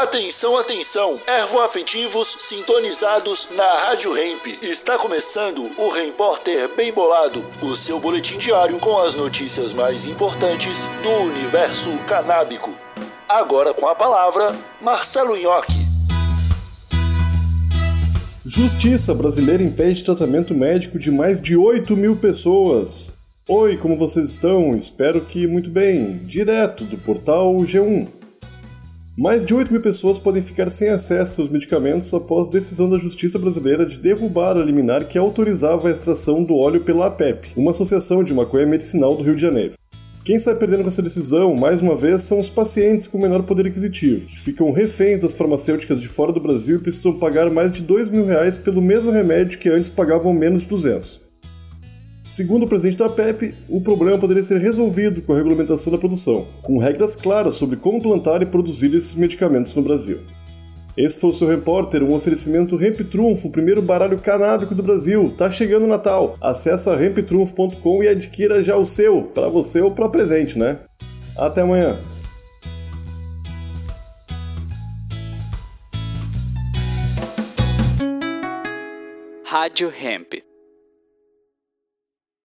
Atenção, atenção! Ervoafetivos sintonizados na Rádio Hemp. Está começando o Repórter Bem Bolado, o seu boletim diário com as notícias mais importantes do universo canábico. Agora com a palavra, Marcelo Nhoque. Justiça brasileira impede tratamento médico de mais de 8 mil pessoas. Oi, como vocês estão? Espero que muito bem. Direto do portal G1. Mais de 8 mil pessoas podem ficar sem acesso aos medicamentos após decisão da Justiça Brasileira de derrubar a liminar que autorizava a extração do óleo pela APEP, uma associação de maconha medicinal do Rio de Janeiro. Quem sai perdendo com essa decisão, mais uma vez, são os pacientes com menor poder aquisitivo, que ficam reféns das farmacêuticas de fora do Brasil e precisam pagar mais de 2 mil reais pelo mesmo remédio que antes pagavam menos de 200. Segundo o presidente da PEP, o problema poderia ser resolvido com a regulamentação da produção, com regras claras sobre como plantar e produzir esses medicamentos no Brasil. Esse foi o seu repórter, um oferecimento Ramp Trunfo, o primeiro baralho canábico do Brasil. Tá chegando o Natal. Acesse ramptrunfo.com e adquira já o seu, para você ou para presente, né? Até amanhã. Rádio Hemp.